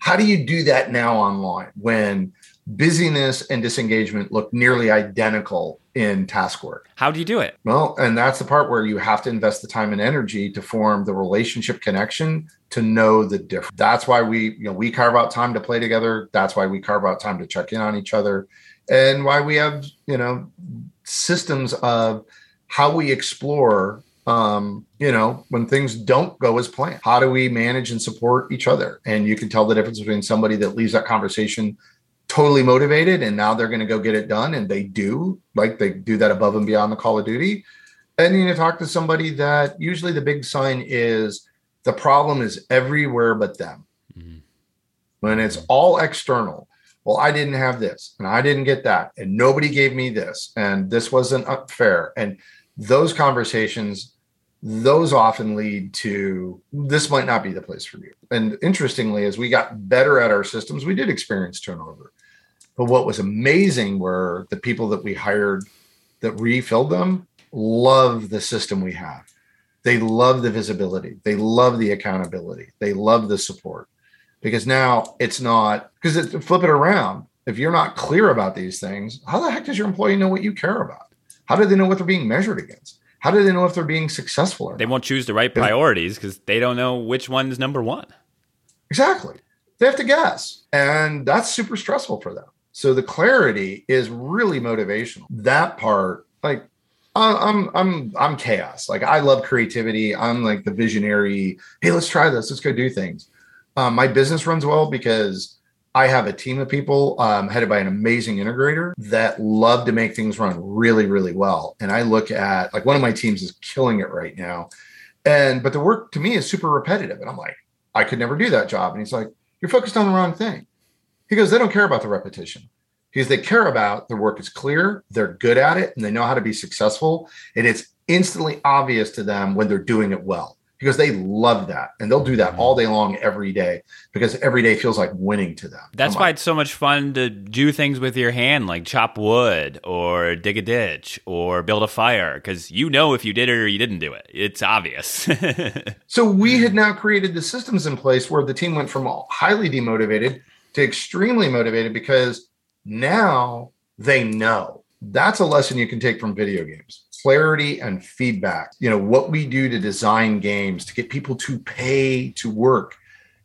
How do you do that now online when busyness and disengagement look nearly identical in task work. How do you do it? Well, and that's the part where you have to invest the time and energy to form the relationship connection to know the difference. That's why we, you know, we carve out time to play together. That's why we carve out time to check in on each other and why we have, you know, systems of how we explore um, you know, when things don't go as planned. How do we manage and support each other? And you can tell the difference between somebody that leaves that conversation totally motivated and now they're going to go get it done and they do like they do that above and beyond the call of duty and you talk to somebody that usually the big sign is the problem is everywhere but them mm-hmm. when it's all external well i didn't have this and i didn't get that and nobody gave me this and this wasn't fair and those conversations those often lead to this might not be the place for you. And interestingly, as we got better at our systems, we did experience turnover. But what was amazing were the people that we hired that refilled them love the system we have. They love the visibility. They love the accountability. They love the support because now it's not because it, flip it around. If you're not clear about these things, how the heck does your employee know what you care about? How do they know what they're being measured against? How do they know if they're being successful? they won't choose the right priorities because they don't know which one is number one. Exactly. They have to guess. And that's super stressful for them. So the clarity is really motivational. That part, like, I'm I'm I'm chaos. Like I love creativity. I'm like the visionary. Hey, let's try this. Let's go do things. Um, my business runs well because I have a team of people um, headed by an amazing integrator that love to make things run really, really well. And I look at like one of my teams is killing it right now. And but the work to me is super repetitive. And I'm like, I could never do that job. And he's like, You're focused on the wrong thing. He goes, They don't care about the repetition because they care about the work is clear, they're good at it, and they know how to be successful. And it's instantly obvious to them when they're doing it well because they love that and they'll do that mm-hmm. all day long every day because every day feels like winning to them. That's why it's so much fun to do things with your hand like chop wood or dig a ditch or build a fire because you know if you did it or you didn't do it. It's obvious. so we had mm. now created the systems in place where the team went from highly demotivated to extremely motivated because now they know. That's a lesson you can take from video games clarity and feedback. You know, what we do to design games to get people to pay to work.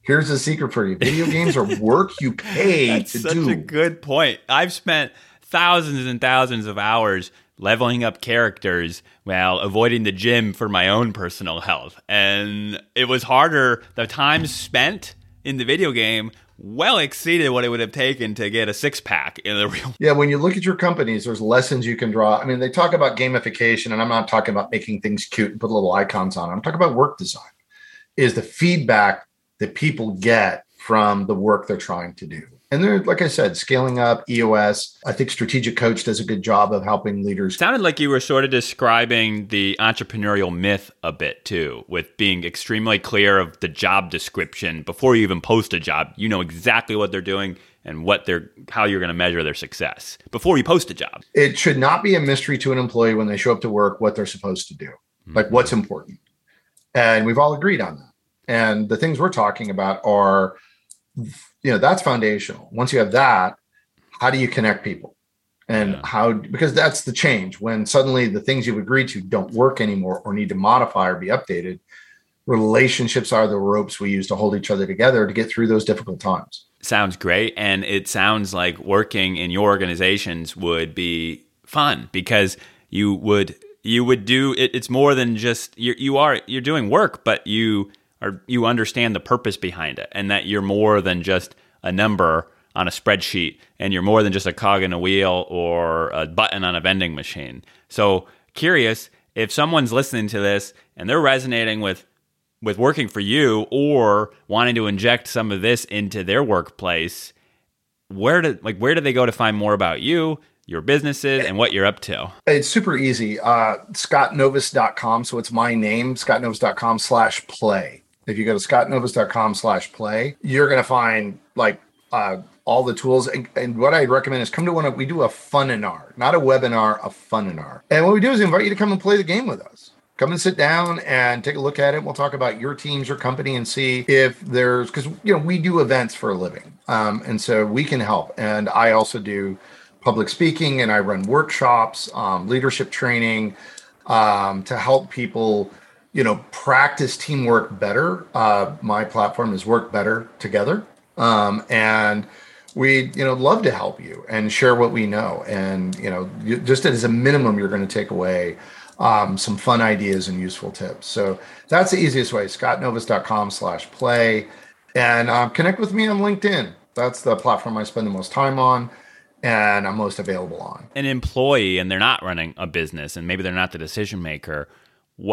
Here's the secret for you. Video games are work you pay That's to such do. a good point. I've spent thousands and thousands of hours leveling up characters while avoiding the gym for my own personal health. And it was harder the time spent in the video game well exceeded what it would have taken to get a six pack in the real. Yeah, when you look at your companies, there's lessons you can draw. I mean, they talk about gamification, and I'm not talking about making things cute and put little icons on. I'm talking about work design. Is the feedback that people get from the work they're trying to do. And they're, like I said, scaling up EOS. I think Strategic Coach does a good job of helping leaders. Sounded like you were sort of describing the entrepreneurial myth a bit too, with being extremely clear of the job description before you even post a job. You know exactly what they're doing and what they're how you're going to measure their success before you post a job. It should not be a mystery to an employee when they show up to work what they're supposed to do, mm-hmm. like what's important. And we've all agreed on that. And the things we're talking about are you know that's foundational. Once you have that how do you connect people? And yeah. how because that's the change. When suddenly the things you've agreed to don't work anymore or need to modify or be updated relationships are the ropes we use to hold each other together to get through those difficult times. Sounds great. And it sounds like working in your organizations would be fun because you would you would do it, it's more than just you you are you're doing work but you or you understand the purpose behind it and that you're more than just a number on a spreadsheet and you're more than just a cog in a wheel or a button on a vending machine. So, curious if someone's listening to this and they're resonating with with working for you or wanting to inject some of this into their workplace, where do like where do they go to find more about you, your businesses, and what you're up to? It's super easy. Uh, scottnovis.com. So it's my name, scottnovis.com slash play if you go to scottnovis.com slash play, you're going to find like uh, all the tools. And, and, what I'd recommend is come to one of, we do a funinar, not a webinar, a funinar. And what we do is invite you to come and play the game with us. Come and sit down and take a look at it. We'll talk about your teams, your company, and see if there's because you know we do events for a living, um, and so we can help. And I also do public speaking, and I run workshops, um, leadership training um, to help people you know practice teamwork better. Uh, my platform is work better together. Um, and we you know love to help you and share what we know. And you know you, just as a minimum you're going to take away um, some fun ideas and useful tips. So that's the easiest way scottnovis.com slash play. And uh, connect with me on linkedin. That's the platform i spend the most time on and i'm most available on. An employee and they're not running a business and maybe they're not the decision maker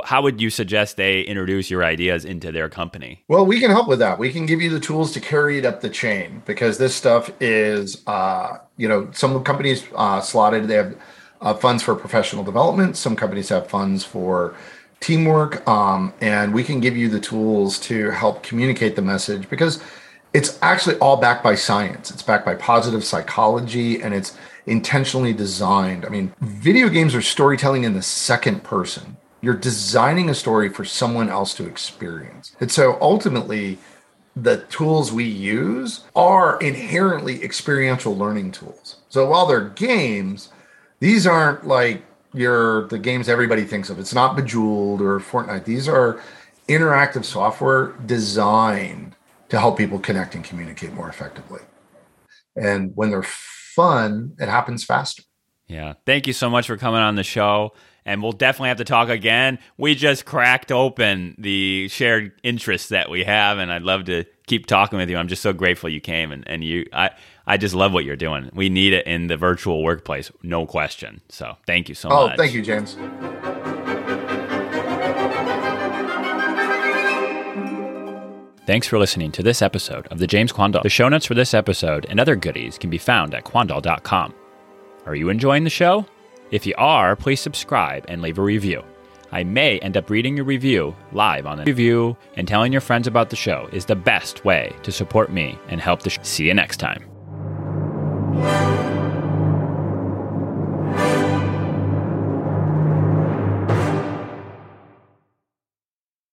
how would you suggest they introduce your ideas into their company? Well, we can help with that. We can give you the tools to carry it up the chain because this stuff is, uh, you know, some companies uh, slotted, they have uh, funds for professional development, some companies have funds for teamwork, um, and we can give you the tools to help communicate the message because it's actually all backed by science. It's backed by positive psychology and it's intentionally designed. I mean, video games are storytelling in the second person you're designing a story for someone else to experience. And so ultimately, the tools we use are inherently experiential learning tools. So while they're games, these aren't like your the games everybody thinks of. It's not Bejeweled or Fortnite. These are interactive software designed to help people connect and communicate more effectively. And when they're fun, it happens faster. Yeah. Thank you so much for coming on the show and we'll definitely have to talk again. We just cracked open the shared interests that we have, and I'd love to keep talking with you. I'm just so grateful you came, and, and you, I, I just love what you're doing. We need it in the virtual workplace, no question. So thank you so oh, much. Oh, thank you, James. Thanks for listening to this episode of the James Quandall. The show notes for this episode and other goodies can be found at quandall.com. Are you enjoying the show? If you are, please subscribe and leave a review. I may end up reading your review live on the review, and telling your friends about the show is the best way to support me and help the show. See you next time.